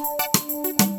Música